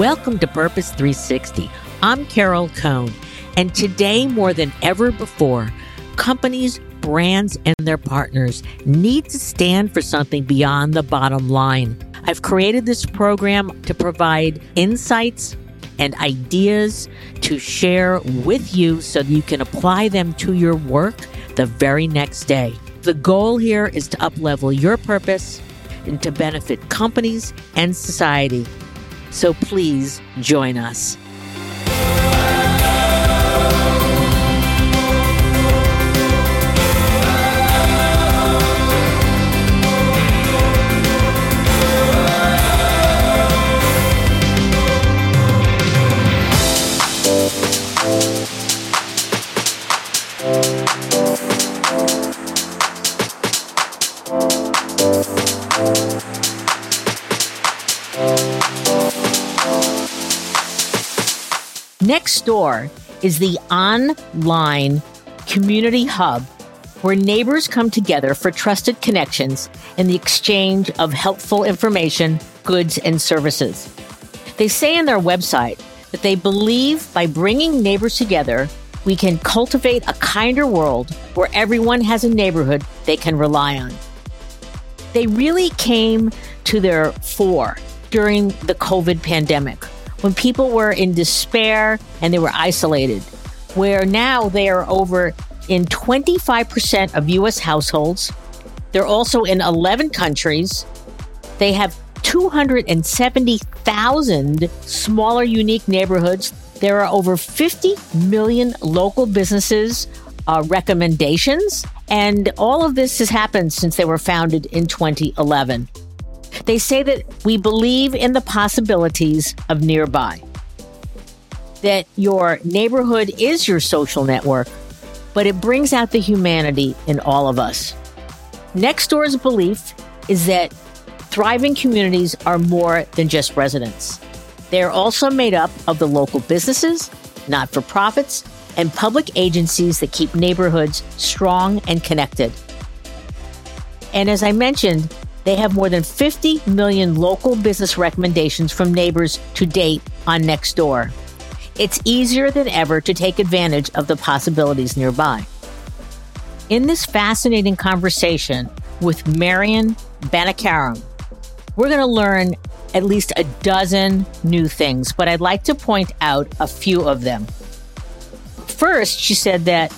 Welcome to Purpose 360. I'm Carol Cone, and today more than ever before, companies, brands, and their partners need to stand for something beyond the bottom line. I've created this program to provide insights and ideas to share with you so that you can apply them to your work the very next day. The goal here is to uplevel your purpose and to benefit companies and society. So please join us. Nextdoor is the online community hub where neighbors come together for trusted connections and the exchange of helpful information, goods, and services. They say in their website that they believe by bringing neighbors together, we can cultivate a kinder world where everyone has a neighborhood they can rely on. They really came to their fore during the COVID pandemic when people were in despair and they were isolated, where now they are over in 25% of US households. They're also in 11 countries. They have 270,000 smaller, unique neighborhoods. There are over 50 million local businesses uh, recommendations. And all of this has happened since they were founded in 2011. They say that we believe in the possibilities of nearby, that your neighborhood is your social network, but it brings out the humanity in all of us. Nextdoor's belief is that thriving communities are more than just residents. They are also made up of the local businesses, not for profits, and public agencies that keep neighborhoods strong and connected. And as I mentioned, they have more than 50 million local business recommendations from neighbors to date on Nextdoor. It's easier than ever to take advantage of the possibilities nearby. In this fascinating conversation with Marian Banikarim, we're going to learn at least a dozen new things, but I'd like to point out a few of them. First, she said that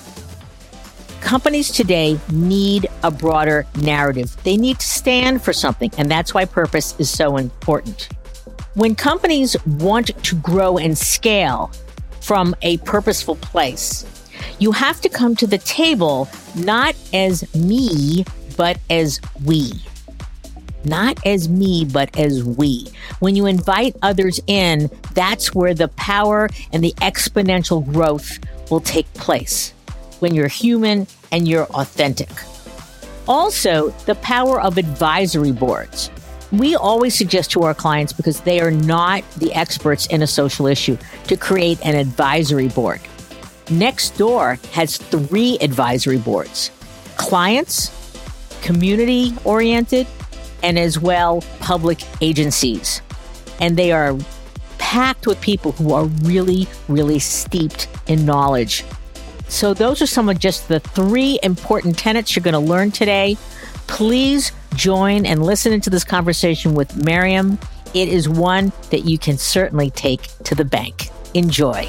companies today need a broader narrative. They need to stand for something, and that's why purpose is so important. When companies want to grow and scale from a purposeful place, you have to come to the table not as me, but as we. Not as me, but as we. When you invite others in, that's where the power and the exponential growth will take place when you're human and you're authentic. Also, the power of advisory boards. We always suggest to our clients, because they are not the experts in a social issue, to create an advisory board. Nextdoor has three advisory boards clients, community oriented, and as well public agencies. And they are packed with people who are really, really steeped in knowledge so, those are some of just the three important tenets you're going to learn today. Please join and listen into this conversation with Miriam. It is one that you can certainly take to the bank. Enjoy.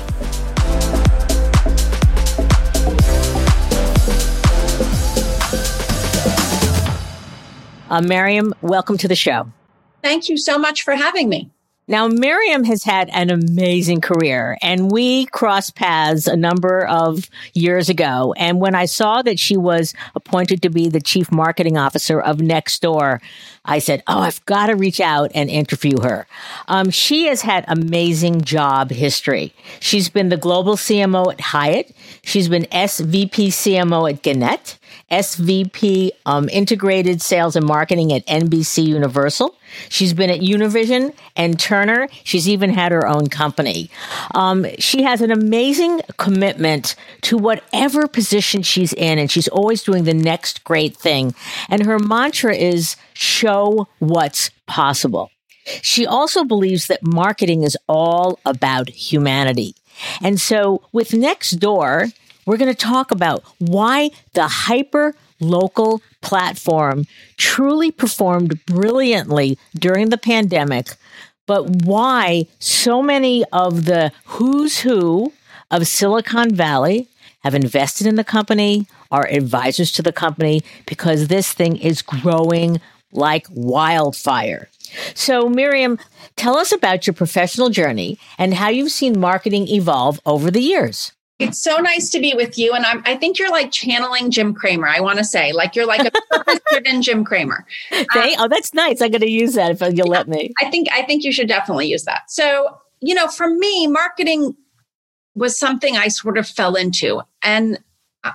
Uh, Miriam, welcome to the show. Thank you so much for having me. Now, Miriam has had an amazing career and we crossed paths a number of years ago. And when I saw that she was appointed to be the chief marketing officer of Nextdoor, I said, Oh, I've got to reach out and interview her. Um, she has had amazing job history. She's been the global CMO at Hyatt. She's been SVP CMO at Gannett. SVP um, Integrated Sales and Marketing at NBC Universal. She's been at Univision and Turner. She's even had her own company. Um, she has an amazing commitment to whatever position she's in, and she's always doing the next great thing. And her mantra is show what's possible. She also believes that marketing is all about humanity. And so with Nextdoor, we're going to talk about why the hyper local platform truly performed brilliantly during the pandemic, but why so many of the who's who of Silicon Valley have invested in the company, are advisors to the company, because this thing is growing like wildfire. So, Miriam, tell us about your professional journey and how you've seen marketing evolve over the years. It's so nice to be with you. And I'm, I think you're like channeling Jim Cramer, I want to say. Like you're like a purpose driven Jim Cramer. Um, oh, that's nice. I'm going to use that if you'll yeah, let me. I think, I think you should definitely use that. So, you know, for me, marketing was something I sort of fell into. And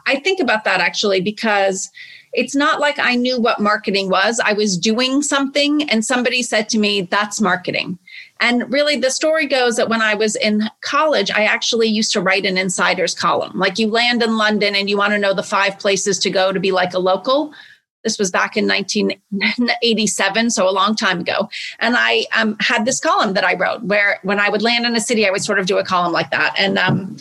I think about that actually because it's not like I knew what marketing was. I was doing something and somebody said to me, that's marketing. And really, the story goes that when I was in college, I actually used to write an insider's column. Like you land in London and you want to know the five places to go to be like a local. This was back in 1987, so a long time ago. And I um, had this column that I wrote where when I would land in a city, I would sort of do a column like that. And um,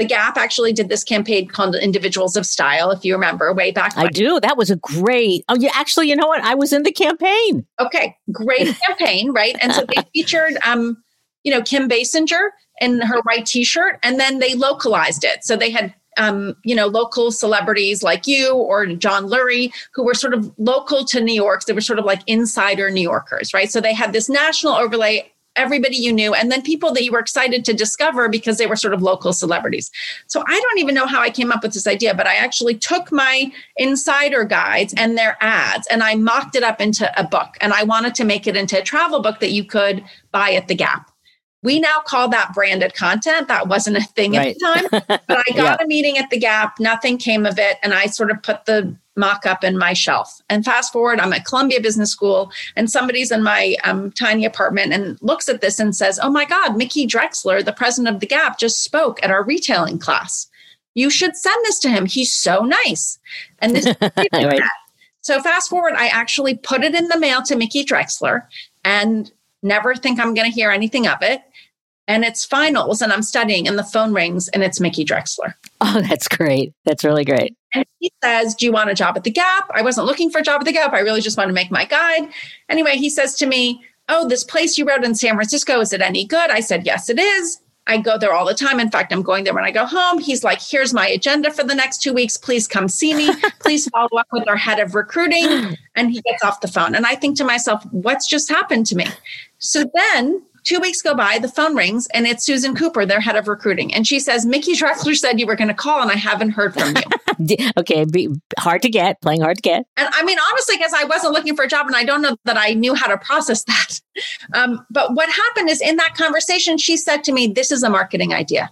the Gap actually did this campaign called Individuals of Style, if you remember, way back. I do. That was a great. Oh, yeah. Actually, you know what? I was in the campaign. Okay, great campaign, right? And so they featured, um, you know, Kim Basinger in her white T-shirt, and then they localized it. So they had um, you know, local celebrities like you or John Lurie, who were sort of local to New York. They were sort of like insider New Yorkers, right? So they had this national overlay everybody you knew, and then people that you were excited to discover because they were sort of local celebrities. So I don't even know how I came up with this idea, but I actually took my insider guides and their ads and I mocked it up into a book. And I wanted to make it into a travel book that you could buy at the Gap. We now call that branded content. That wasn't a thing right. at the time, but I got yeah. a meeting at the Gap. Nothing came of it. And I sort of put the mock up in my shelf. And fast forward, I'm at Columbia Business School, and somebody's in my um, tiny apartment and looks at this and says, Oh my God, Mickey Drexler, the president of the Gap, just spoke at our retailing class. You should send this to him. He's so nice. And this. right. So fast forward, I actually put it in the mail to Mickey Drexler and never think I'm going to hear anything of it and it's finals and I'm studying and the phone rings and it's Mickey Drexler. Oh, that's great. That's really great. And he says, Do you want a job at the Gap? I wasn't looking for a job at the Gap. I really just wanted to make my guide. Anyway, he says to me, Oh, this place you wrote in San Francisco, is it any good? I said, Yes, it is. I go there all the time. In fact, I'm going there when I go home. He's like, Here's my agenda for the next two weeks. Please come see me. Please follow up with our head of recruiting. And he gets off the phone. And I think to myself, What's just happened to me? So then Two weeks go by, the phone rings, and it's Susan Cooper, their head of recruiting. And she says, Mickey Drexler said you were going to call, and I haven't heard from you. okay, be hard to get, playing hard to get. And I mean, honestly, because I wasn't looking for a job, and I don't know that I knew how to process that. Um, but what happened is in that conversation, she said to me, This is a marketing idea.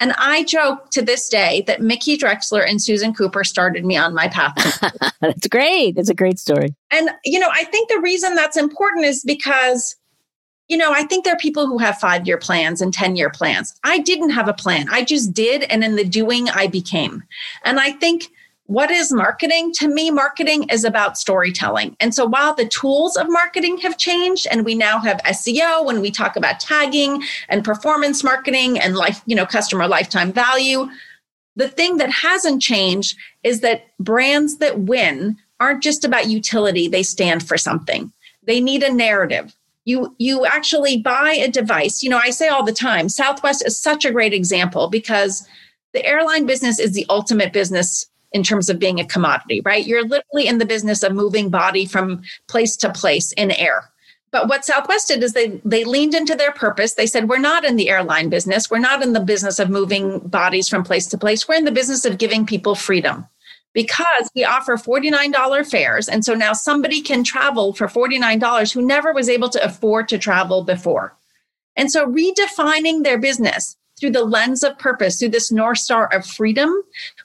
And I joke to this day that Mickey Drexler and Susan Cooper started me on my path. that's great. It's a great story. And, you know, I think the reason that's important is because you know, I think there are people who have five year plans and 10 year plans. I didn't have a plan. I just did. And in the doing, I became. And I think what is marketing? To me, marketing is about storytelling. And so while the tools of marketing have changed and we now have SEO when we talk about tagging and performance marketing and life, you know, customer lifetime value, the thing that hasn't changed is that brands that win aren't just about utility, they stand for something. They need a narrative you you actually buy a device. You know i say all the time southwest is such a great example because the airline business is the ultimate business in terms of being a commodity right? You're literally in the business of moving body from place to place in air. But what southwest did is they they leaned into their purpose. They said we're not in the airline business. We're not in the business of moving bodies from place to place. We're in the business of giving people freedom because we offer $49 fares. And so now somebody can travel for $49 who never was able to afford to travel before. And so redefining their business through the lens of purpose, through this North Star of freedom,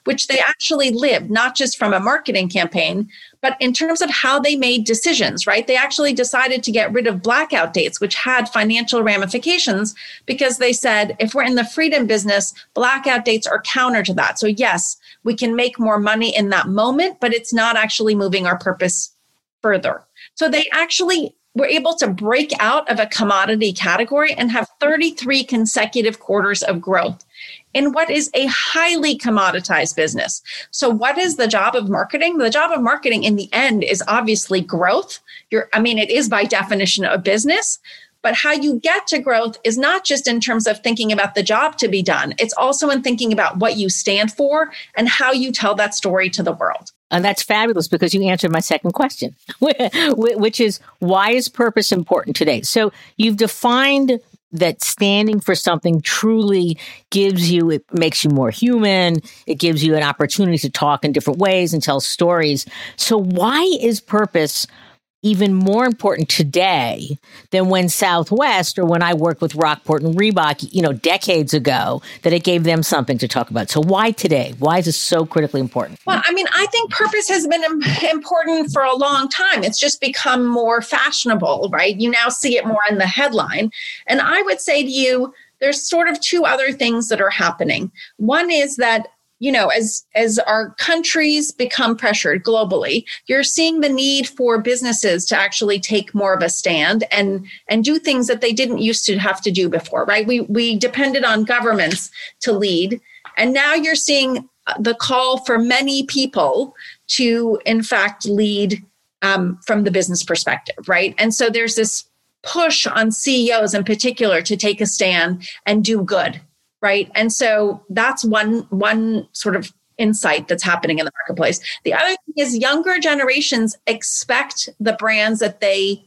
which they actually lived, not just from a marketing campaign, but in terms of how they made decisions, right? They actually decided to get rid of blackout dates, which had financial ramifications because they said, if we're in the freedom business, blackout dates are counter to that. So, yes, we can make more money in that moment, but it's not actually moving our purpose further. So they actually were able to break out of a commodity category and have 33 consecutive quarters of growth in what is a highly commoditized business. So what is the job of marketing? The job of marketing in the end is obviously growth. You're I mean it is by definition a business, but how you get to growth is not just in terms of thinking about the job to be done. It's also in thinking about what you stand for and how you tell that story to the world. And that's fabulous because you answered my second question, which is why is purpose important today? So you've defined that standing for something truly gives you, it makes you more human. It gives you an opportunity to talk in different ways and tell stories. So why is purpose even more important today than when Southwest or when I worked with Rockport and Reebok, you know, decades ago, that it gave them something to talk about. So why today? Why is this so critically important? Well, I mean, I think purpose has been important for a long time. It's just become more fashionable, right? You now see it more in the headline. And I would say to you, there's sort of two other things that are happening. One is that you know as as our countries become pressured globally you're seeing the need for businesses to actually take more of a stand and and do things that they didn't used to have to do before right? We we depended on governments to lead. And now you're seeing the call for many people to in fact lead um, from the business perspective right? And so there's this push on ceos in particular to take a stand and do good right? And so that's one one sort of insight that's happening in the marketplace. The other thing is younger generations expect the brands that they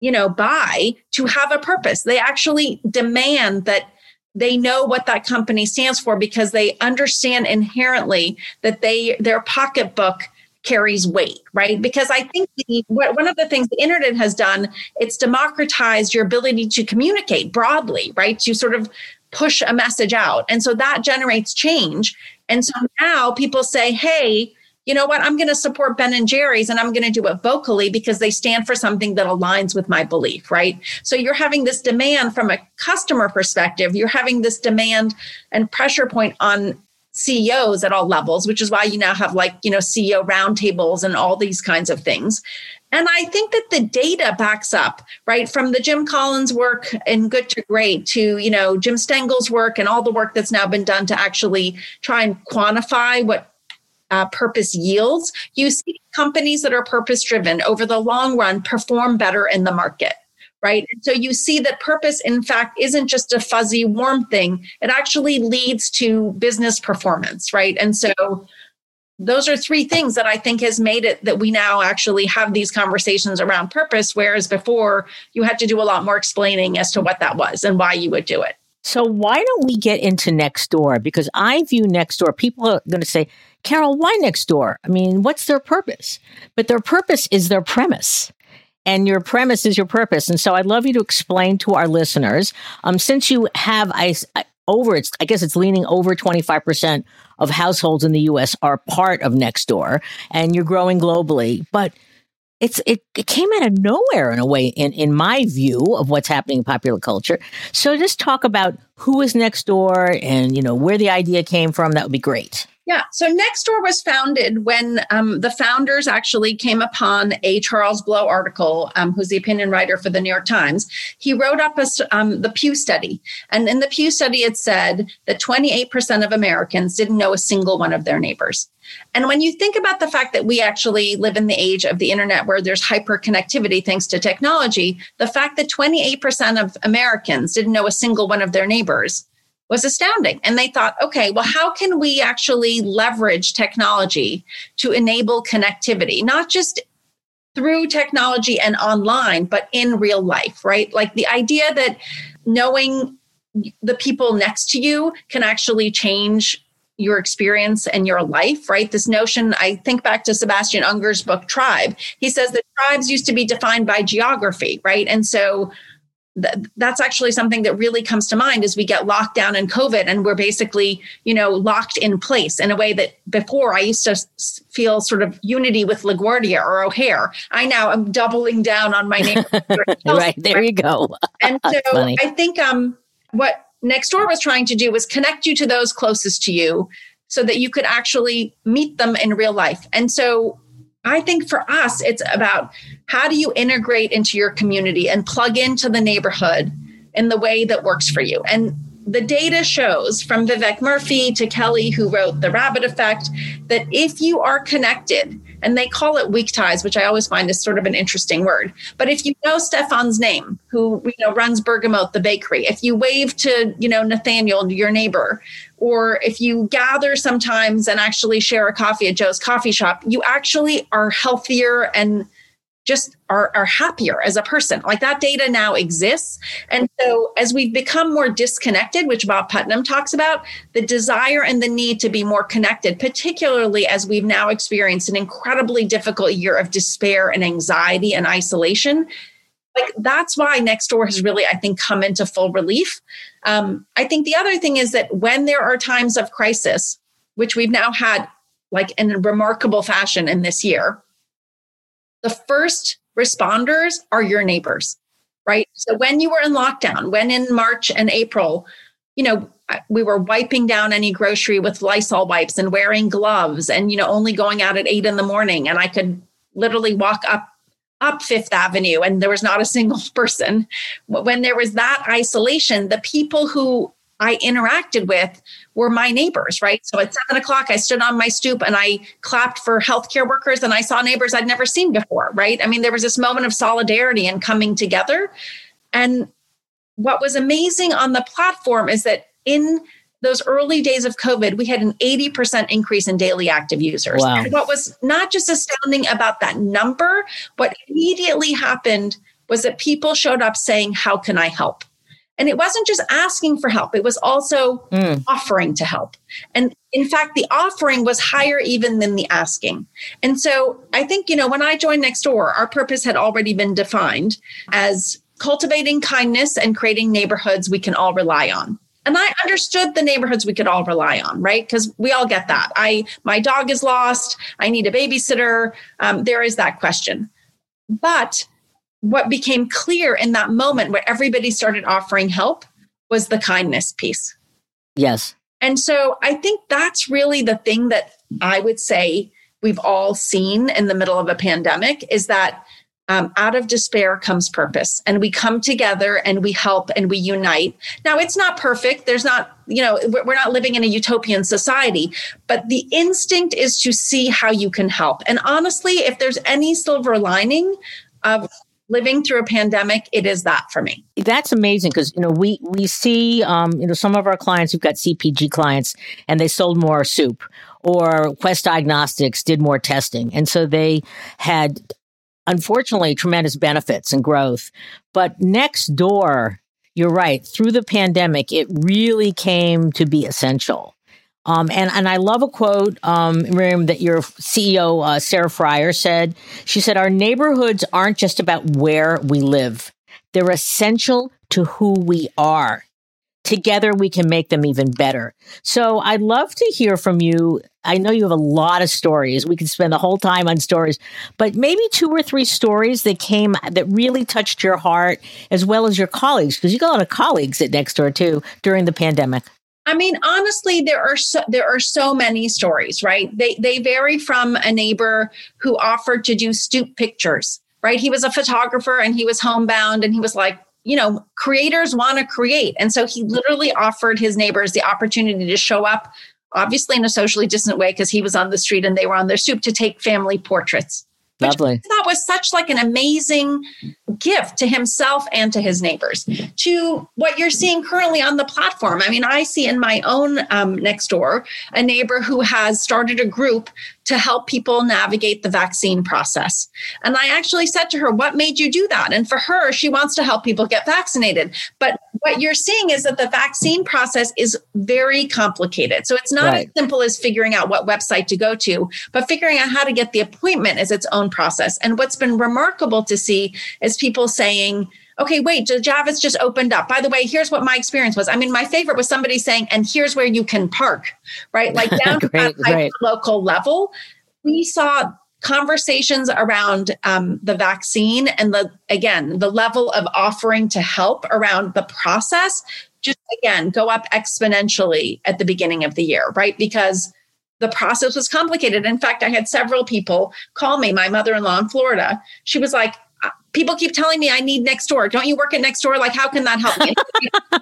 you know buy to have a purpose. They actually demand that they know what that company stands for because they understand inherently that they their pocketbook carries weight right? Because i think the, one of the things the internet has done it's democratized your ability to communicate broadly right? To sort of push a message out. And so that generates change. And so now people say, hey, you know what? I'm going to support Ben and Jerry's and I'm going to do it vocally because they stand for something that aligns with my belief, right? So you're having this demand from a customer perspective. You're having this demand and pressure point on CEOs at all levels, which is why you now have like, you know, CEO roundtables and all these kinds of things. And I think that the data backs up, right? From the Jim Collins work in Good to Great to, you know, Jim Stengel's work and all the work that's now been done to actually try and quantify what uh, purpose yields. You see companies that are purpose driven over the long run perform better in the market right? And so you see that purpose, in fact, isn't just a fuzzy, warm thing. It actually leads to business performance, right? And so those are three things that I think has made it that we now actually have these conversations around purpose, whereas before you had to do a lot more explaining as to what that was and why you would do it. So why don't we get into next door? Because I view next door, people are going to say, Carol, why next door? I mean, what's their purpose? But their purpose is their premise. And your premise is your purpose. And so I'd love you to explain to our listeners, um, since you have, I, over it's I guess it's leaning over 25% of households in the US are part of Nextdoor and you're growing globally. But it's it, it came out of nowhere in a way in in my view of what's happening in popular culture. So just talk about who is Nextdoor and you know where the idea came from. That would be great yeah. So Nextdoor was founded when um, the founders actually came upon a Charles Blow article, um, who's the opinion writer for the New York Times. He wrote up a, um, the Pew study. And in the Pew study, it said that 28% of Americans didn't know a single one of their neighbors. And when you think about the fact that we actually live in the age of the internet where there's hyper connectivity thanks to technology, the fact that 28% of Americans didn't know a single one of their neighbors was astounding. And they thought, okay, well, how can we actually leverage technology to enable connectivity, not just through technology and online, but in real life, right? Like the idea that knowing the people next to you can actually change your experience and your life, right? This notion, I think back to Sebastian Junger's book, Tribe. He says that tribes used to be defined by geography, right? And so that's actually something that really comes to mind as we get locked down in COVID and we're basically, you know, locked in place in a way that before I used to feel sort of unity with LaGuardia or O'Hare. I now am doubling down on my name. right. There you go. and so. I think um, what Nextdoor was trying to do was connect you to those closest to you so that you could actually meet them in real life. And so I think for us, it's about how do you integrate into your community and plug into the neighborhood in the way that works for you. And the data shows from Vivek Murthy to Kelly, who wrote The Rabbit Effect, that if you are connected, and they call it weak ties, which I always find is sort of an interesting word. But if you know Stefan's name, who you know runs Bergamote, the bakery, if you wave to you know Nathaniel, your neighbor, or if you gather sometimes and actually share a coffee at Joe's coffee shop, you actually are healthier and just are, are happier as a person. Like that data now exists. And so as we've become more disconnected, which Bob Putnam talks about, the desire and the need to be more connected, particularly as we've now experienced an incredibly difficult year of despair and anxiety and isolation. Like that's why Nextdoor has really, I think, come into full relief. Um, I think the other thing is that when there are times of crisis, which we've now had like in a remarkable fashion in this year, the first responders are your neighbors, right? So when you were in lockdown, when in March and April, you know, we were wiping down any grocery with Lysol wipes and wearing gloves and, you know, only going out at eight in the morning. And I could literally walk up up Fifth Avenue and there was not a single person. When there was that isolation, the people who I interacted with were my neighbors, right? So at seven o'clock, I stood on my stoop and I clapped for healthcare workers and I saw neighbors I'd never seen before, right? I mean, there was this moment of solidarity and coming together. And what was amazing on the platform is that in those early days of COVID, we had an 80% increase in daily active users. Wow. And what was not just astounding about that number, what immediately happened was that people showed up saying, How can I help? And it wasn't just asking for help, it was also mm. offering to help. And in fact, the offering was higher even than the asking. And so I think, you know, when I joined Nextdoor, our purpose had already been defined as cultivating kindness and creating neighborhoods we can all rely on. And I understood the neighborhoods we could all rely on, right? Because we all get that. I my dog is lost. I need a babysitter. Um, there is that question. But what became clear in that moment where everybody started offering help was the kindness piece. Yes. And so I think that's really the thing that I would say we've all seen in the middle of a pandemic is that um, out of despair comes purpose and we come together and we help and we unite now it's not perfect there's not you know we're not living in a utopian society but the instinct is to see how you can help and honestly if there's any silver lining of living through a pandemic, it is that for me. That's amazing because you know we we see um, you know some of our clients who've got CPG clients and they sold more soup, or Quest Diagnostics did more testing, and so they had unfortunately tremendous benefits and growth. But next door, you're right, through the pandemic, it really came to be essential. Um, and, and I love a quote, um, Miriam, that your CEO, uh, Sarah Friar said. She said, Our neighborhoods aren't just about where we live, they're essential to who we are. Together, we can make them even better. So I'd love to hear from you. I know you have a lot of stories. We could spend the whole time on stories, but maybe two or three stories that came that really touched your heart as well as your colleagues, because you got a lot of colleagues at Nextdoor too during the pandemic. I mean, honestly, there are so, there are so many stories, right? They they vary from a neighbor who offered to do stoop pictures, right? He was a photographer and he was homebound, and he was like, you know, creators want to create, and so he literally offered his neighbors the opportunity to show up, obviously in a socially distant way because he was on the street and they were on their stoop to take family portraits. Lovely. That was such like an amazing gift to himself and to his neighbors. To what you're seeing currently on the platform. I mean, I see in my own um, Nextdoor a neighbor who has started a group to help people navigate the vaccine process. And I actually said to her, What made you do that? And for her, she wants to help people get vaccinated. But what you're seeing is that the vaccine process is very complicated. So it's not right. as simple as figuring out what website to go to, but figuring out how to get the appointment is its own process. And what's been remarkable to see is people saying, okay, wait, Javits just opened up. By the way, here's what my experience was. I mean, my favorite was somebody saying, and here's where you can park, right? Like down great, to that local level. We saw conversations around um, the vaccine and the again the level of offering to help around the process just again go up exponentially at the beginning of the year right because the process was complicated. In fact, I had several people call me, my mother in law in Florida. She was like, People keep telling me I need next door. Don't you work at next door? Like, how can that help me?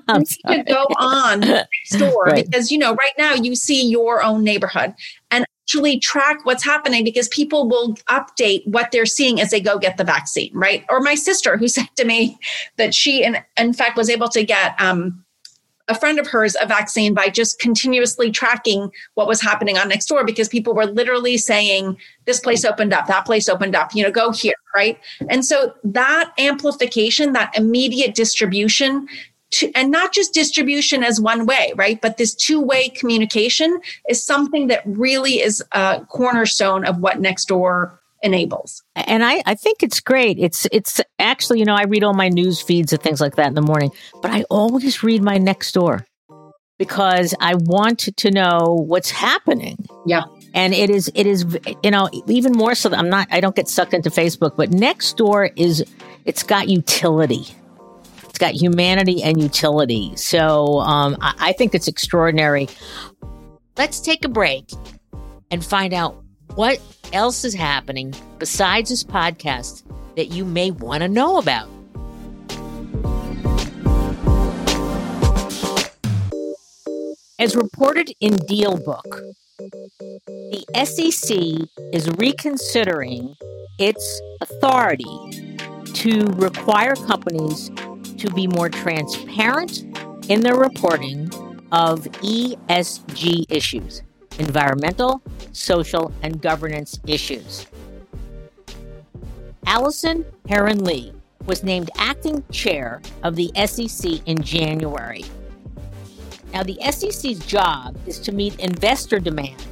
to go on next door right. because, you know, right now you see your own neighborhood and actually track what's happening because people will update what they're seeing as they go get the vaccine, right? Or my sister who said to me that she, in, in fact, was able to get, um, a friend of hers a vaccine by just continuously tracking what was happening on next door because people were literally saying this place opened up that place opened up you know go here right? And so that amplification that immediate distribution to, and not just distribution as one way right? But this two way communication is something that really is a cornerstone of what next door enables. And I, I think it's great. It's it's actually, you know, I read all my news feeds and things like that in the morning, but I always read my next door because I want to know what's happening. Yeah. And it is it is you know, even more so I'm not I don't get sucked into Facebook, but next door is it's got utility. It's got humanity and utility. So um, I, I think it's extraordinary. Let's take a break and find out what else is happening besides this podcast that you may want to know about. As reported in DealBook, the SEC is reconsidering its authority to require companies to be more transparent in their reporting of ESG issues environmental, social, and governance issues. Allison Herren Lee was named acting chair of the SEC in January. Now, the SEC's job is to meet investor demand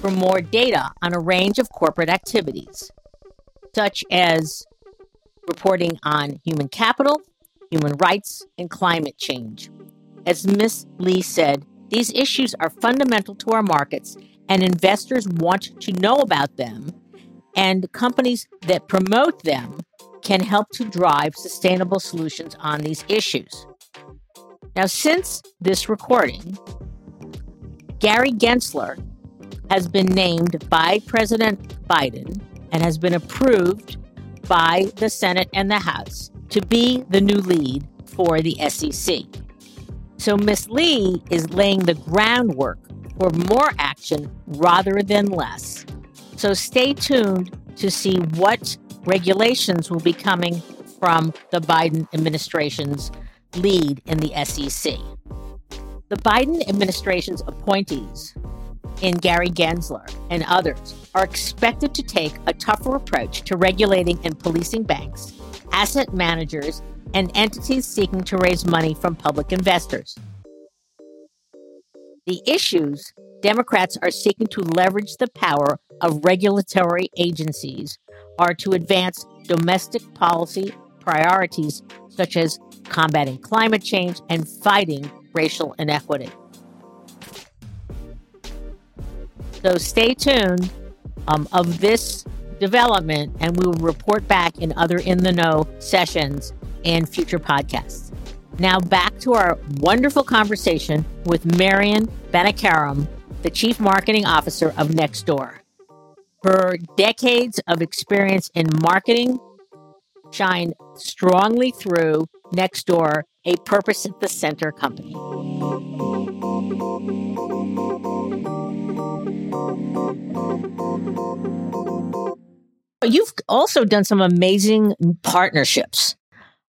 for more data on a range of corporate activities, such as reporting on human capital, human rights, and climate change. As Ms. Lee said, these issues are fundamental to our markets, and investors want to know about them, and companies that promote them can help to drive sustainable solutions on these issues. Now, since this recording, Gary Gensler has been named by President Biden and has been approved by the Senate and the House to be the new lead for the SEC. So Miss Lee is laying the groundwork for more action rather than less. So stay tuned to see what regulations will be coming from the Biden administration's lead in the SEC. The Biden administration's appointees in Gary Gensler and others are expected to take a tougher approach to regulating and policing banks, asset managers, and entities seeking to raise money from public investors. The issues Democrats are seeking to leverage the power of regulatory agencies are to advance domestic policy priorities such as combating climate change and fighting racial inequity. So stay tuned um, of this development, and we will report back in other in the know sessions and future podcasts. Now back to our wonderful conversation with Marian Banikarim, the Chief Marketing Officer of Nextdoor. Her decades of experience in marketing shine strongly through Nextdoor, a purpose at the center company. You've also done some amazing partnerships.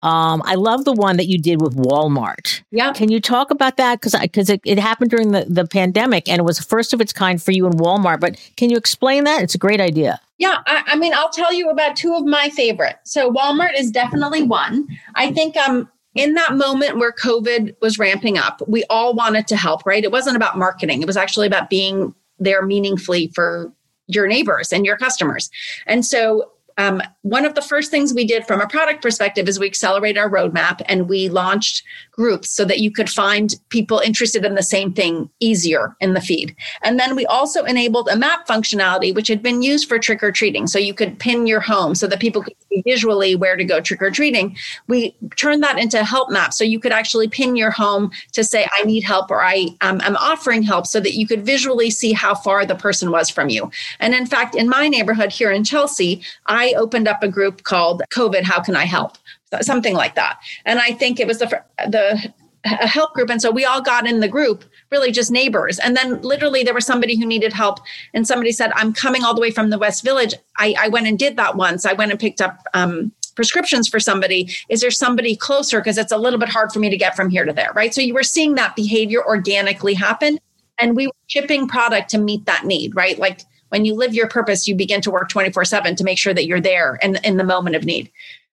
Um, I love the one that you did with Walmart. Yeah. Can you talk about that? Because because it, it happened during the, the pandemic and it was first of its kind for you in Walmart. But can you explain that? It's a great idea. Yeah, I, I mean, I'll tell you about two of my favorite. So Walmart is definitely one. I think um in that moment where COVID was ramping up, we all wanted to help, right? It wasn't about marketing. It was actually about being there meaningfully for your neighbors and your customers. And so um, one of the first things we did from a product perspective is we accelerated our roadmap and we launched groups so that you could find people interested in the same thing easier in the feed. And then we also enabled a map functionality, which had been used for trick or treating. So you could pin your home so that people could see visually where to go trick or treating. We turned that into help map. So you could actually pin your home to say, I need help or I um, am offering help so that you could visually see how far the person was from you. And in fact, in my neighborhood here in Chelsea, I opened up a group called COVID How Can I Help? Something like that. And I think it was the, the a help group. And so we all got in the group, really just neighbors. And then literally there was somebody who needed help. And somebody said, I'm coming all the way from the West Village. I, I went and did that once. I went and picked up um, prescriptions for somebody. Is there somebody closer? Because it's a little bit hard for me to get from here to there, right? So you were seeing that behavior organically happen. And we were shipping product to meet that need, right? Like when you live your purpose, you begin to work 24 7 to make sure that you're there in, in the moment of need.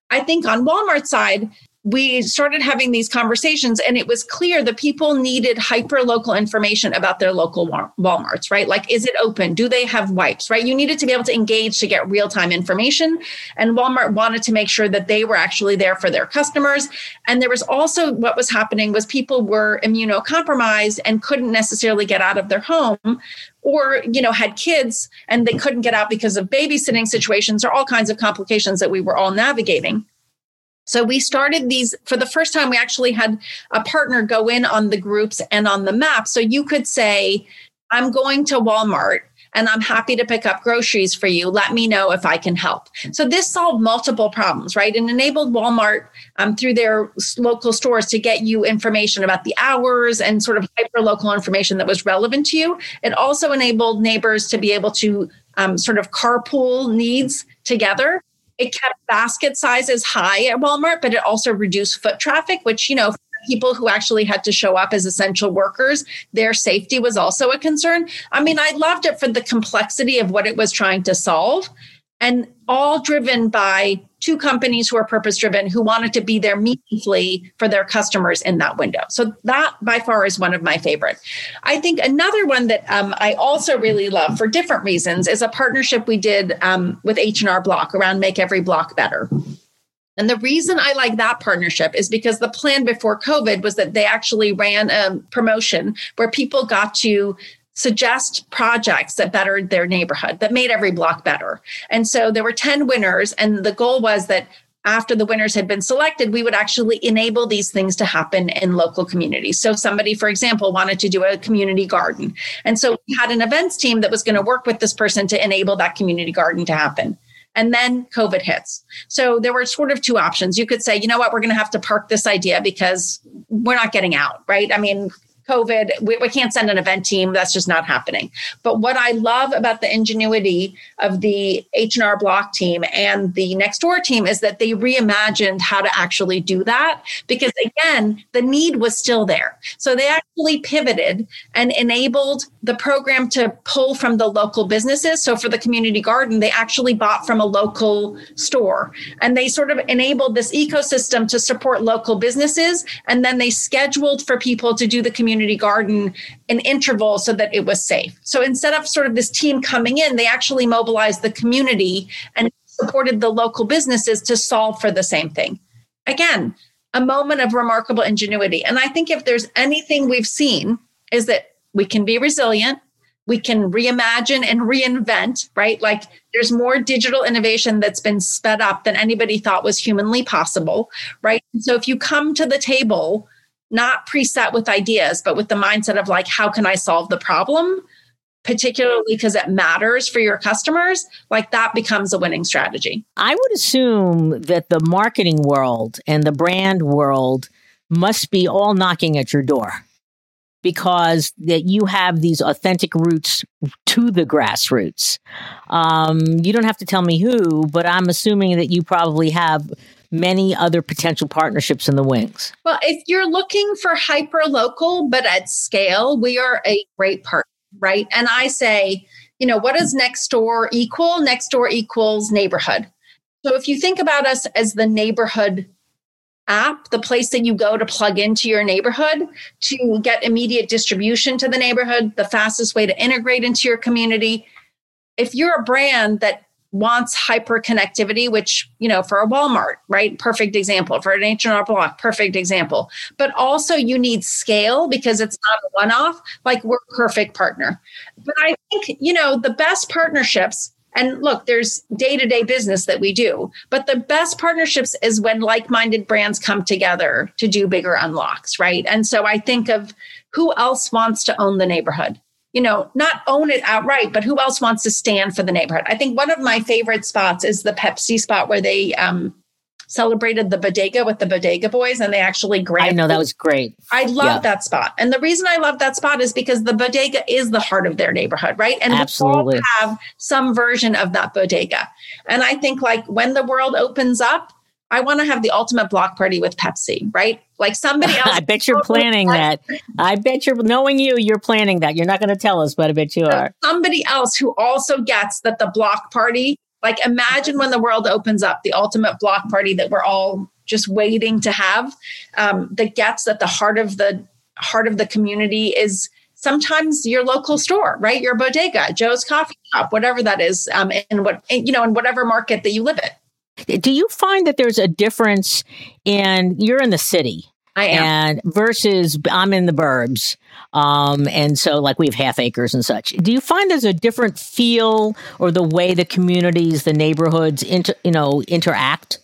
I think on Walmart's side, we started having these conversations and it was clear that people needed hyper local information about their local walmarts right? Like is it open? Do they have wipes right? You needed to be able to engage to get real time information and walmart wanted to make sure that they were actually there for their customers. And there was also what was happening was people were immunocompromised and couldn't necessarily get out of their home or you know had kids and they couldn't get out because of babysitting situations or all kinds of complications that we were all navigating so we started these for the first time. We actually had a partner go in on the groups and on the map. So you could say, I'm going to Walmart and I'm happy to pick up groceries for you. Let me know if I can help. So this solved multiple problems, right? And enabled Walmart um, through their local stores to get you information about the hours and sort of hyper local information that was relevant to you. It also enabled neighbors to be able to um, sort of carpool needs together it kept basket sizes high at Walmart, but it also reduced foot traffic, which, you know, people who actually had to show up as essential workers, their safety was also a concern. I mean, I loved it for the complexity of what it was trying to solve and all driven by two companies who are purpose driven who wanted to be there meaningfully for their customers in that window. So that by far is one of my favorite. I think another one that um, I also really love for different reasons is a partnership we did um, with H&R Block around Make Every Block Better. And the reason I like that partnership is because the plan before COVID was that they actually ran a promotion where people got to suggest projects that bettered their neighborhood, that made every block better. And so there were 10 winners, and the goal was that after the winners had been selected, we would actually enable these things to happen in local communities. So, somebody, for example, wanted to do a community garden. And so we had an events team that was going to work with this person to enable that community garden to happen. And then COVID hits. So there were sort of two options. You could say, you know what, we're going to have to park this idea because we're not getting out, right? I mean, COVID, we, we, can't send an event team. That's just not happening. But what I love about the ingenuity of the H&R Block team and the Nextdoor team is that they reimagined how to actually do that because again, the need was still there. So they actually pivoted and enabled the program to pull from the local businesses. So for the community garden, they actually bought from a local store and they sort of enabled this ecosystem to support local businesses. And then they scheduled for people to do the community community garden an interval so that it was safe. So instead of sort of this team coming in, they actually mobilized the community and supported the local businesses to solve for the same thing. Again, a moment of remarkable ingenuity. And I think if there's anything we've seen is that we can be resilient, we can reimagine and reinvent, right? Like there's more digital innovation that's been sped up than anybody thought was humanly possible, right? And so if you come to the table not preset with ideas, but with the mindset of like, how can I solve the problem? Particularly because it matters for your customers, like that becomes a winning strategy. I would assume that the marketing world and the brand world must be all knocking at your door because that you have these authentic roots to the grassroots. Um, you don't have to tell me who, but I'm assuming that you probably have many other potential partnerships in the wings? Well, if you're looking for hyper local, but at scale, we are a great partner, right? And I say, you know, what does next door equal? Next door equals neighborhood. So if you think about us as the neighborhood app, the place that you go to plug into your neighborhood to get immediate distribution to the neighborhood, the fastest way to integrate into your community. If you're a brand that wants hyper connectivity, which, you know, for a Walmart, right? Perfect example. For an H&R Block, perfect example. But also you need scale because it's not a one-off. Like we're perfect partner. But I think, you know, the best partnerships and look, there's day to day business that we do, but the best partnerships is when like minded brands come together to do bigger unlocks, right? And so I think of who else wants to own the neighborhood? You know, not own it outright, but who else wants to stand for the neighborhood? I think one of my favorite spots is the Pepsi spot where they um, celebrated the bodega with the bodega boys and they actually granted. I know that was great. I love yeah. that spot. And the reason I love that spot is because the bodega is the heart of their neighborhood, right? And Absolutely. we all have some version of that bodega. And I think like when the world opens up, I want to have the ultimate block party with Pepsi, right? Like somebody else. I bet you're planning that. I bet you're knowing you, you're planning that. You're not going to tell us, but I bet you are. Somebody else who also gets that the block party like imagine when the world opens up, the ultimate block party that we're all just waiting to have, um, that gets at the heart of the heart of the community is sometimes your local store, right? Your bodega, Joe's coffee shop, whatever that is, um, in what you know, in whatever market that you live in. Do you find that there's a difference in you're in the city? I am. And versus I'm in the burbs. Um, and so like we have half acres and such. Do you find there's a different feel or the way the communities, the neighborhoods inter, you know, interact?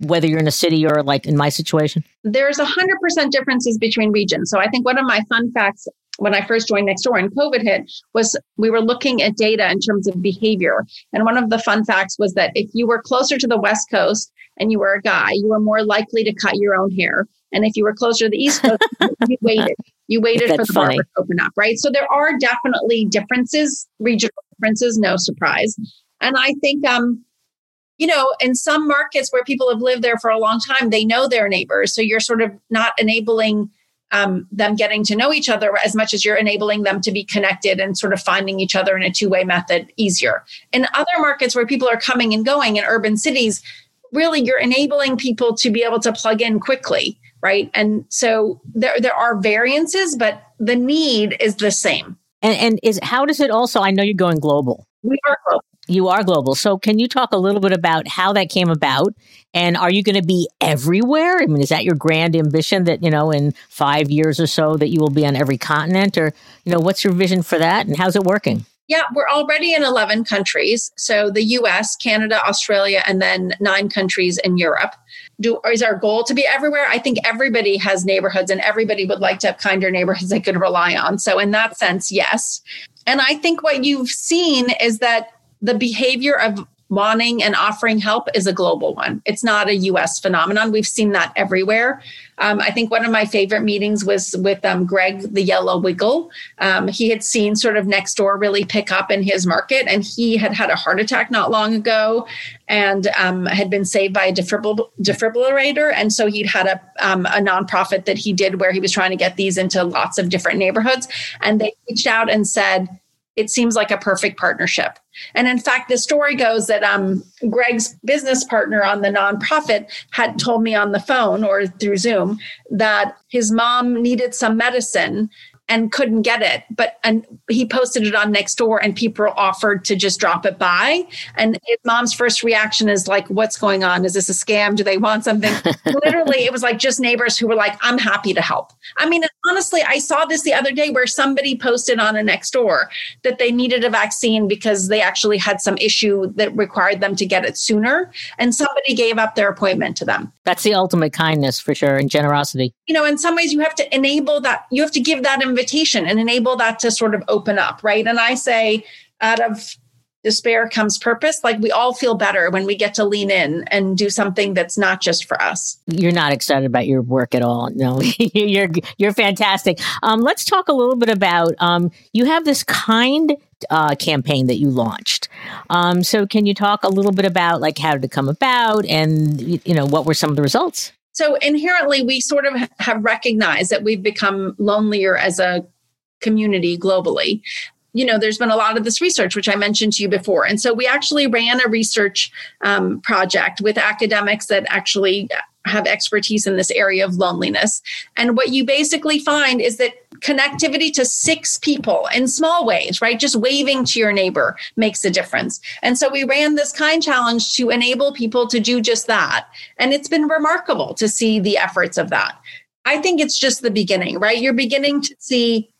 Whether you're in a city or like in my situation? There's a hundred percent differences between regions. So I think one of my fun facts when I first joined Nextdoor and COVID hit was we were looking at data in terms of behavior. And one of the fun facts was that if you were closer to the West Coast and you were a guy, you were more likely to cut your own hair. And if you were closer to the East Coast, you waited. You waited That's for the funny. barber to open up, right? So there are definitely differences, regional differences, no surprise. And I think, um, you know, in some markets where people have lived there for a long time, they know their neighbors. So you're sort of not enabling um, them getting to know each other as much as you're enabling them to be connected and sort of finding each other in a two way method easier. In other markets where people are coming and going in urban cities, really you're enabling people to be able to plug in quickly right? And so there there are variances, but the need is the same. And and is how does it also? I know you're going global. We are global. You are global. So can you talk a little bit about how that came about? And are you going to be everywhere? I mean, is that your grand ambition that, you know, in five years or so that you will be on every continent? Or, you know, what's your vision for that and how's it working? Yeah, we're already in 11 countries. So the US, Canada, Australia, and then nine countries in Europe do is our goal to be everywhere i think everybody has neighborhoods and everybody would like to have kinder neighborhoods they could rely on so in that sense yes and i think what you've seen is that the behavior of wanting and offering help is a global one. It's not a US phenomenon. We've seen that everywhere. Um, I think one of my favorite meetings was with um, Greg, the Yellow Wiggle. Um, he had seen sort of Nextdoor really pick up in his market, and he had had a heart attack not long ago and um, had been saved by a defibrill- defibrillator. And so he'd had a, um, a nonprofit that he did where he was trying to get these into lots of different neighborhoods. And they reached out and said, it seems like a perfect partnership. And in fact, the story goes that um, Greg's business partner on the nonprofit had told me on the phone or through Zoom that his mom needed some medicine and couldn't get it. But and he posted it on Nextdoor and people offered to just drop it by. And his mom's first reaction is like what's going on? Is this a scam? Do they want something? Literally it was like just neighbors who were like i'm happy to help. I mean honestly i saw this the other day where somebody posted on a Nextdoor that they needed a vaccine because they actually had some issue that required them to get it sooner. And somebody gave up their appointment to them. That's the ultimate kindness for sure and generosity. You know in some ways you have to enable that you have to give that invitation and enable that to sort of open up, right? And I say, out of despair comes purpose. Like we all feel better when we get to lean in and do something that's not just for us. You're not excited about your work at all. No, you're you're fantastic. Um, let's talk a little bit about um, you have this kind uh, campaign that you launched. Um, so can you talk a little bit about like how did it come about and you know what were some of the results? So inherently, we sort of have recognized that we've become lonelier as a community globally. You know, there's been a lot of this research, which I mentioned to you before. And so we actually ran a research um, project with academics that actually have expertise in this area of loneliness. And what you basically find is that connectivity to six people in small ways, right? Just waving to your neighbor makes a difference. And so we ran this kind challenge to enable people to do just that. And it's been remarkable to see the efforts of that. I think it's just the beginning, right? You're beginning to see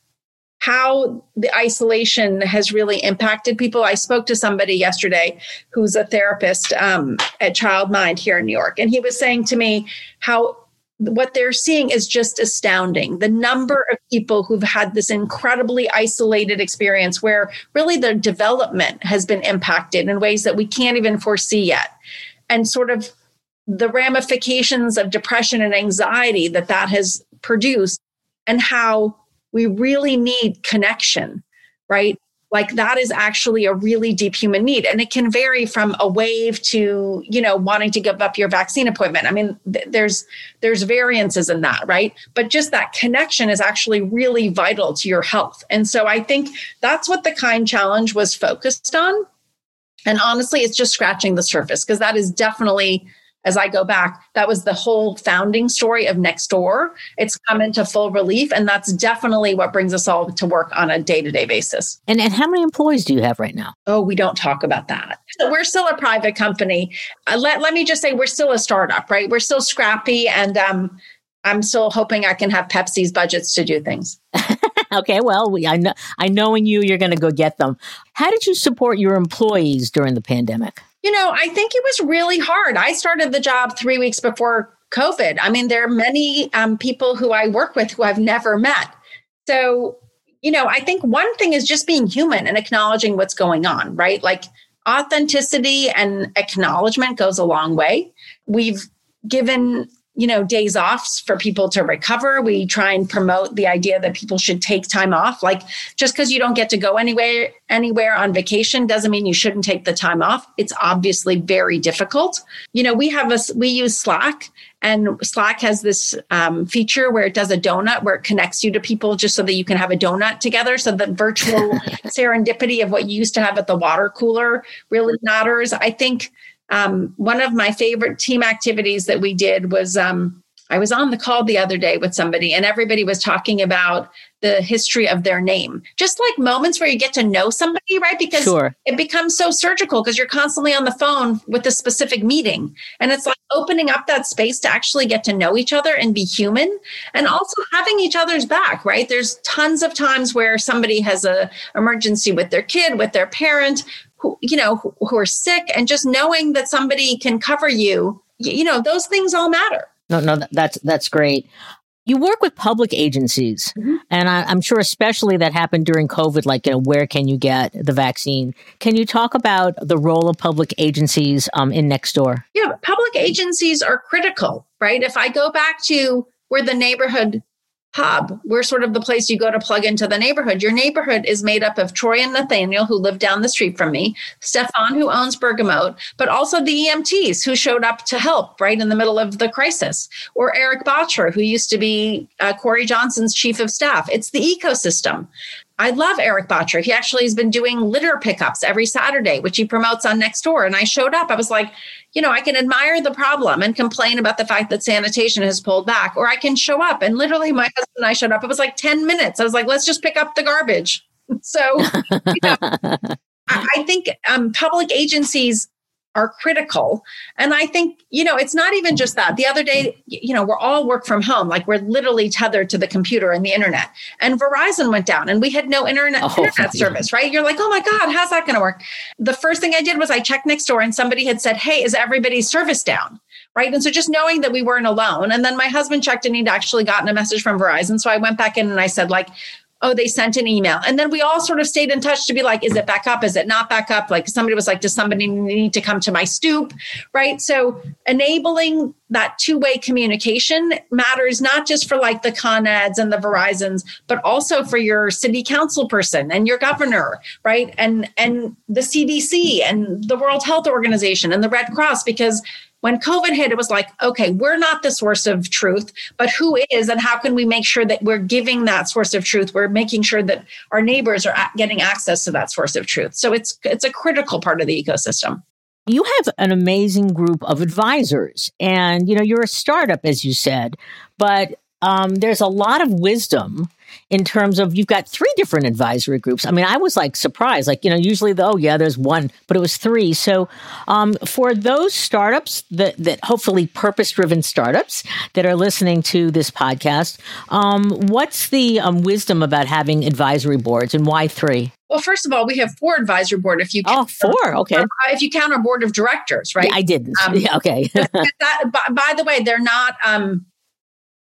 how the isolation has really impacted people. I spoke to somebody yesterday who's a therapist um, at Child Mind here in New York, and he was saying to me how what they're seeing is just astounding. The number of people who've had this incredibly isolated experience where really their development has been impacted in ways that we can't even foresee yet. And sort of the ramifications of depression and anxiety that that has produced, and how we really need connection, right? Like that is actually a really deep human need. And it can vary from a wave to, you know, wanting to give up your vaccine appointment. I mean, th- there's there's variances in that, right? But just that connection is actually really vital to your health. And so I think that's what the kind challenge was focused on. And honestly, it's just scratching the surface because that is definitely as I go back, that was the whole founding story of Nextdoor. It's come into full relief, and that's definitely what brings us all to work on a day to day basis. And, and how many employees do you have right now? Oh, we don't talk about that. So we're still a private company. Uh, let, let me just say, we're still a startup, right? We're still scrappy, and um, I'm still hoping I can have Pepsi's budgets to do things. okay, well, we, I know, I knowing you, you're going to go get them. How did you support your employees during the pandemic? You know, I think it was really hard. I started the job three weeks before COVID. I mean, there are many um, people who I work with who I've never met. So, you know, I think one thing is just being human and acknowledging what's going on, right? Like authenticity and acknowledgement goes a long way. We've given you know days off for people to recover. We try and promote the idea that people should take time off. Like just because you don't get to go anywhere anywhere on vacation doesn't mean you shouldn't take the time off. It's obviously very difficult. You know we have a we use slack and slack has this um, feature where it does a donut where it connects you to people just so that you can have a donut together. So the virtual serendipity of what you used to have at the water cooler really matters. I think um, one of my favorite team activities that we did was um, I was on the call the other day with somebody, and everybody was talking about the history of their name. Just like moments where you get to know somebody, right? Because sure. it becomes so surgical because you're constantly on the phone with a specific meeting. And it's like opening up that space to actually get to know each other and be human and also having each other's back, right? There's tons of times where somebody has a emergency with their kid, with their parent, who you know who, who are sick and just knowing that somebody can cover you you know those things all matter no no that's that's great you work with public agencies, mm-hmm. and I, am sure especially that happened during COVID, like, you know, where can you get the vaccine? Can you talk about the role of public agencies um, in Nextdoor? Yeah, public agencies are critical, right? If I go back to where the neighborhood hub. We're sort of the place you go to plug into the neighborhood. Your neighborhood is made up of Troy and Nathaniel, who live down the street from me, Stefan, who owns Bergamote, but also the EMTs who showed up to help right in the middle of the crisis, or Erik Bottcher, who used to be uh, Corey Johnson's chief of staff. It's the ecosystem. I love Erik Bottcher. He actually has been doing litter pickups every Saturday, which he promotes on Nextdoor. And I showed up. I was like, you know, I can admire the problem and complain about the fact that sanitation has pulled back, or I can show up. And literally, my husband and I showed up. It was like 10 minutes. I was like, let's just pick up the garbage. So, you know, I think um, public agencies are critical. And I think, you know, it's not even just that. The other day, you know, we're all work from home, like we're literally tethered to the computer and the internet. And Verizon went down and we had no internet, oh, internet service, right? You're like, oh my God, how's that going to work? The first thing I did was I checked Nextdoor and somebody had said, hey, is everybody's service down? Right. And so just knowing that we weren't alone. And then my husband checked and he'd actually gotten a message from Verizon. So I went back in and I said, like, oh, they sent an email. And then we all sort of stayed in touch to be like, is it back up? Is it not back up? Like somebody was like, does somebody need to come to my stoop? Right. So enabling that two way communication matters not just for like the Con Eds and the Verizons, but also for your city council person and your governor, right? And and the CDC and the World Health Organization and the Red Cross, because when COVID hit, it was like, okay, we're not the source of truth, but who is, and how can we make sure that we're giving that source of truth? We're making sure that our neighbors are getting access to that source of truth. So it's it's a critical part of the ecosystem. You have an amazing group of advisors, and you know you're a startup, as you said, but um, there's a lot of wisdom in terms of you've got three different advisory groups. I mean, I was like surprised, like, you know, usually, though, oh, yeah, there's one, but it was three. So um, for those startups that, that hopefully purpose driven startups that are listening to this podcast, um, what's the um, wisdom about having advisory boards and why three? Well, first of all, we have four advisory board. If you count, oh four, okay. Uh, if you count our board of directors, right? Yeah, I didn't. Um, yeah, okay. that, by, by, the way, they're not. Um,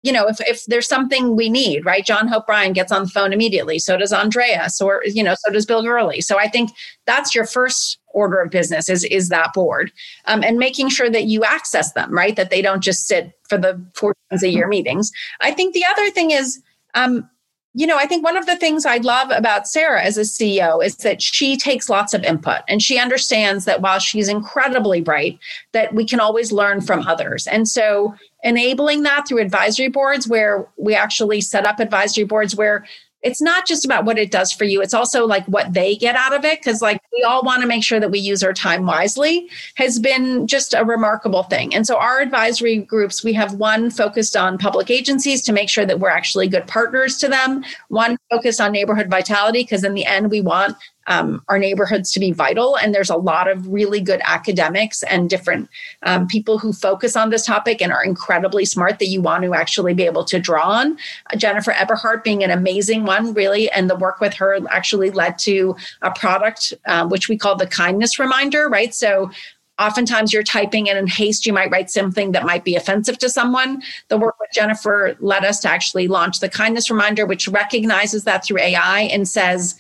you know, if, if there's something we need, right? John Hope Bryant gets on the phone immediately. So does Andreas, or you know, so does Bill Gurley. So I think that's your first order of business is is that board, um, and making sure that you access them, right? That they don't just sit for the four times a year meetings. I think the other thing is um, you know, I think one of the things I love about Sarah as a CEO is that she takes lots of input and she understands that while she's incredibly bright, that we can always learn from others. And so enabling that through advisory boards where we actually set up advisory boards where it's not just about what it does for you it's also like what they get out of it because like we all want to make sure that we use our time wisely has been just a remarkable thing. And so our advisory groups we have one focused on public agencies to make sure that we're actually good partners to them one focused on neighborhood vitality because in the end we want um, our neighborhoods to be vital. And there's a lot of really good academics and different um, people who focus on this topic and are incredibly smart that you want to actually be able to draw on. Uh, Jennifer Eberhardt being an amazing one, really, and the work with her actually led to a product um, which we call the kindness reminder, right? So oftentimes you're typing and in haste you might write something that might be offensive to someone the work with jennifer led us to actually launch the kindness reminder which recognizes that through ai and says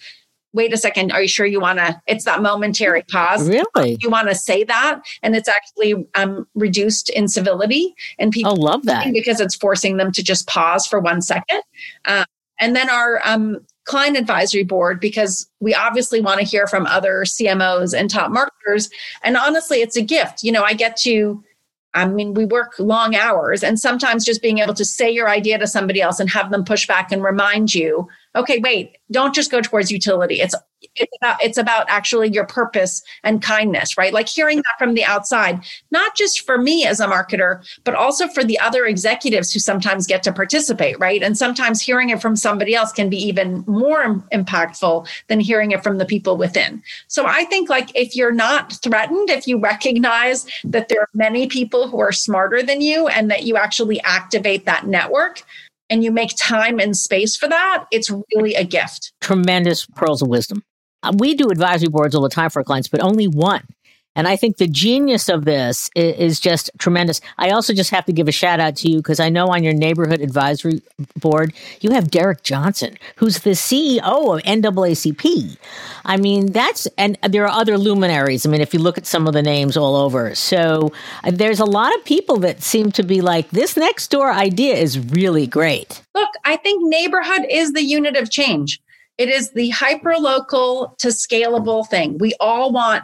wait a second, are you sure you want to? It's that momentary pause. Really? You want to say that. And it's actually um, reduced incivility. And people oh, love that because it's forcing them to just pause for one second. Uh, and then our um, client advisory board, because we obviously want to hear from other CMOs and top marketers. And honestly, it's a gift. You know, I get to I mean, we work long hours, and sometimes just being able to say your idea to somebody else and have them push back and remind you okay wait don't just go towards utility. It's it's about it's about actually your purpose and kindness right? Like hearing that from the outside not just for me as a marketer but also for the other executives who sometimes get to participate right? And sometimes hearing it from somebody else can be even more impactful than hearing it from the people within. So i think like if you're not threatened if you recognize that there are many people who are smarter than you and that you actually activate that network and you make time and space for that, it's really a gift. Tremendous pearls of wisdom. Uh, we do advisory boards all the time for our clients, but only one. And I think the genius of this is, just tremendous. I also just have to give a shout out to you because I know on your neighborhood advisory board, you have Derrick Johnson, who's the CEO of NAACP. I mean, that's, and there are other luminaries. I mean, if you look at some of the names all over. So uh, there's a lot of people that seem to be like, this Nextdoor idea is really great. Look, I think neighborhood is the unit of change. It is the hyper local to scalable thing. We all want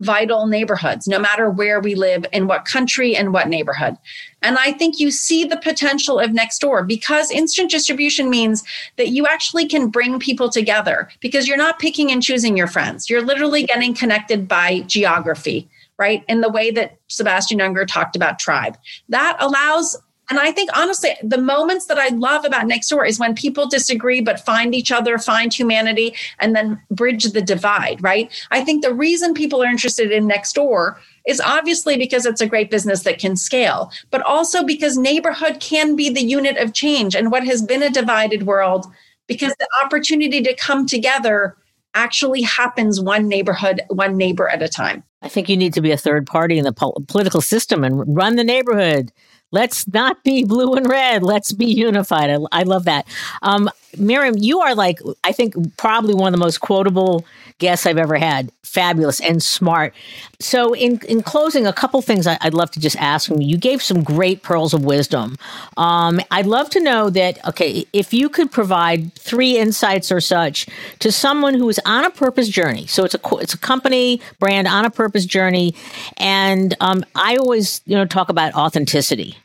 vital neighborhoods, no matter where we live, in what country and what neighborhood. And I think you see the potential of Nextdoor because instant distribution means that you actually can bring people together because you're not picking and choosing your friends. You're literally getting connected by geography, right? In the way that Sebastian Junger talked about tribe. That allows and I think honestly, the moments that I love about Nextdoor is when people disagree but find each other, find humanity, and then bridge the divide, right? I think the reason people are interested in Nextdoor is obviously because it's a great business that can scale, but also because neighborhood can be the unit of change and what has been a divided world, because the opportunity to come together actually happens one neighborhood, one neighbor at a time. I think you need to be a third party in the po- political system and run the neighborhood. Let's not be blue and red. Let's be unified. I, I love that. Um, Miriam, you are like, I think, probably one of the most quotable guests I've ever had. Fabulous and smart. So, in, in closing, a couple things I, would love to just ask you. You gave some great pearls of wisdom. Um, I'd love to know that, okay, if you could provide three insights or such to someone who is on a purpose journey. So, it's a, it's a company brand on a purpose journey. And um, I always, you know, talk about authenticity.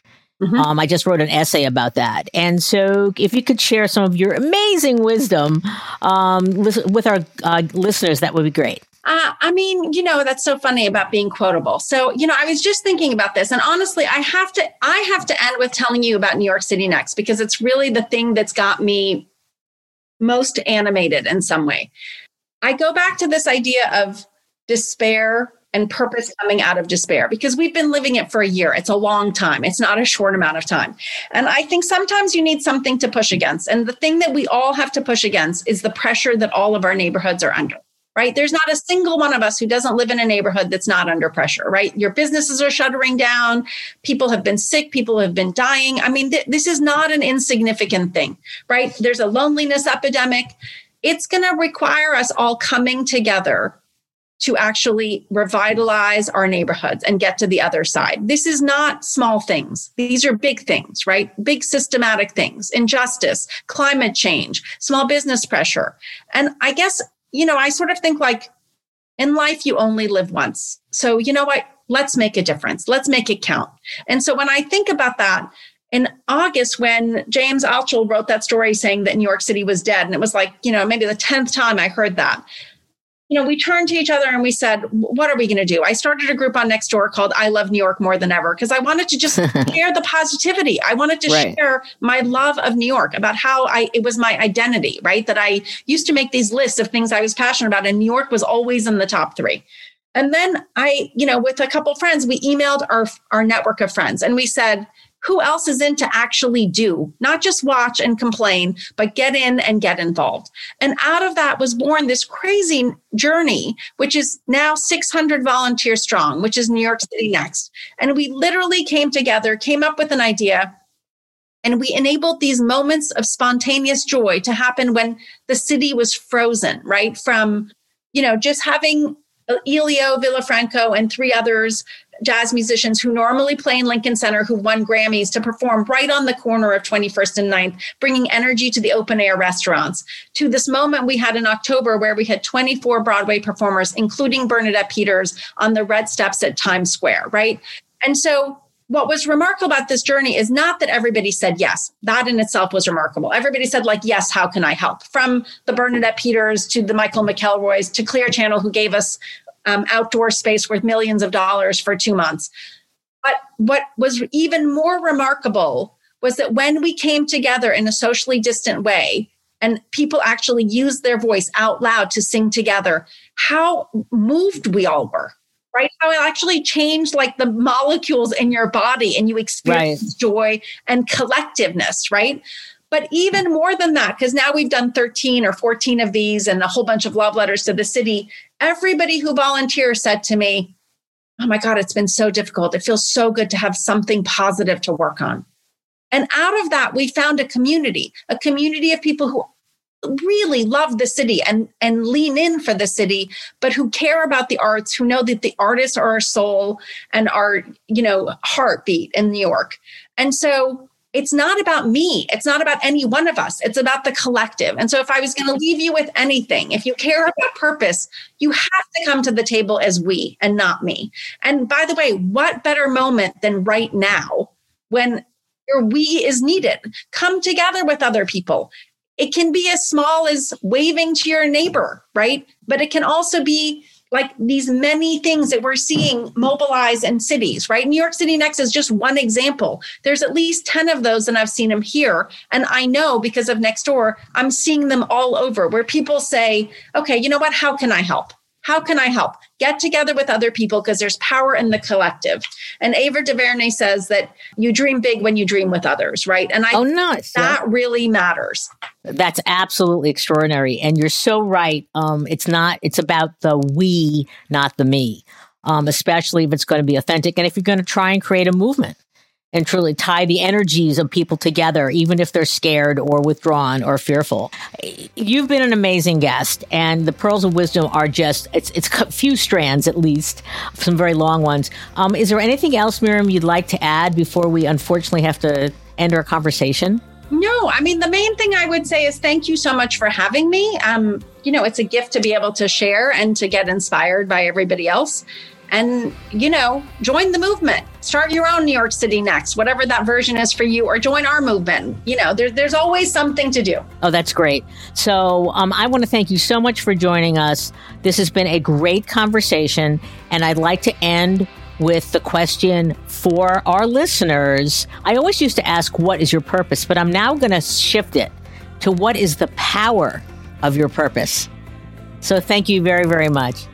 Mm-hmm. Um, I just wrote an essay about that. And so, if you could share some of your amazing wisdom um, with our uh, listeners, that would be great. Uh, I mean, you know, that's so funny about being quotable. So, you know, I was just thinking about this, and honestly, I have to, I have to end with telling you about New York City next because it's really the thing that's got me most animated in some way. I go back to this idea of despair and purpose coming out of despair because we've been living it for a year. It's a long time, it's not a short amount of time. And I think sometimes you need something to push against. And the thing that we all have to push against is the pressure that all of our neighborhoods are under. Right. There's not a single one of us who doesn't live in a neighborhood that's not under pressure, right? Your businesses are shuttering down. People have been sick. People have been dying. I mean, th- this is not an insignificant thing, right? There's a loneliness epidemic. It's going to require us all coming together to actually revitalize our neighborhoods and get to the other side. This is not small things. These are big things, right? Big systematic things, injustice, climate change, small business pressure. And I guess, you know, I sort of think like in life, you only live once. So, you know what? Let's make a difference. Let's make it count. And so when I think about that, in August, when James Altucher wrote that story saying that New York City was dead, and it was like, you know, maybe the 10th time I heard that you know, we turned to each other and we said, what are we going to do? I started a group on Nextdoor called I Love New York More Than Ever because I wanted to just share the positivity. I wanted to right. share my love of New York about how I, it was my identity, right? That I used to make these lists of things I was passionate about and New York was always in the top three. And then I, you know, with a couple friends, we emailed our, our network of friends and we said, who else is in to actually do, not just watch and complain, but get in and get involved. And out of that was born this crazy journey, which is now 600 volunteers strong, which is New York City Next. And we literally came together, came up with an idea, and we enabled these moments of spontaneous joy to happen when the city was frozen, right? From, you know, just having Elio Villafranca and three others jazz musicians who normally play in Lincoln Center who won Grammys to perform right on the corner of 21st and 9th, bringing energy to the open air restaurants. To this moment we had in October where we had 24 Broadway performers, including Bernadette Peters, on the red steps at Times Square, right? And so what was remarkable about this journey is not that everybody said yes. That in itself was remarkable. Everybody said, like, yes, how can I help? From the Bernadette Peters to the Michael McElroys to Clear Channel, who gave us um, outdoor space worth millions of dollars for two months. But what was even more remarkable was that when we came together in a socially distant way and people actually used their voice out loud to sing together, how moved we all were, right? How it actually changed like the molecules in your body and you experienced right. joy and collectiveness, right? But even more than that, because now we've done 13 or 14 of these and a whole bunch of love letters to the city, everybody who volunteers said to me, Oh my God, it's been so difficult. It feels so good to have something positive to work on. And out of that, we found a community, a community of people who really love the city and, and lean in for the city, but who care about the arts, who know that the artists are our soul and our, you know, heartbeat in New York. And so it's not about me. It's not about any one of us. It's about the collective. And so, if I was going to leave you with anything, if you care about purpose, you have to come to the table as we and not me. And by the way, what better moment than right now when your we is needed? Come together with other people. It can be as small as waving to your neighbor, right? But it can also be like these many things that we're seeing mobilize in cities, right? New York City Next is just one example. There's at least 10 of those, and I've seen them here. And I know because of Nextdoor, I'm seeing them all over where people say, okay, you know what? How can I help? How can I help? Get together with other people because there's power in the collective. And Ava DuVernay says that you dream big when you dream with others, right? And I oh, nice. that yeah. really matters. That's absolutely extraordinary. And you're so right. Um, it's not, it's about the we, not the me. Um, especially if it's going to be authentic and if you're going to try and create a movement and truly tie the energies of people together, even if they're scared or withdrawn or fearful. You've been an amazing guest, and the pearls of wisdom are just, it's, it's a few strands at least, some very long ones. Um, is there anything else, Miriam, you'd like to add before we unfortunately have to end our conversation? No, I mean, the main thing I would say is thank you so much for having me. Um, you know, it's a gift to be able to share and to get inspired by everybody else. And you know join the movement. Start your own new york city next whatever that version is for you or join our movement. You know there, there's always something to do. Oh that's great. So um, i want to thank you so much for joining us. This has been a great conversation and i'd like to end with the question for our listeners. I always used to ask what is your purpose? But i'm now going to shift it to what is the power of your purpose? So thank you very very much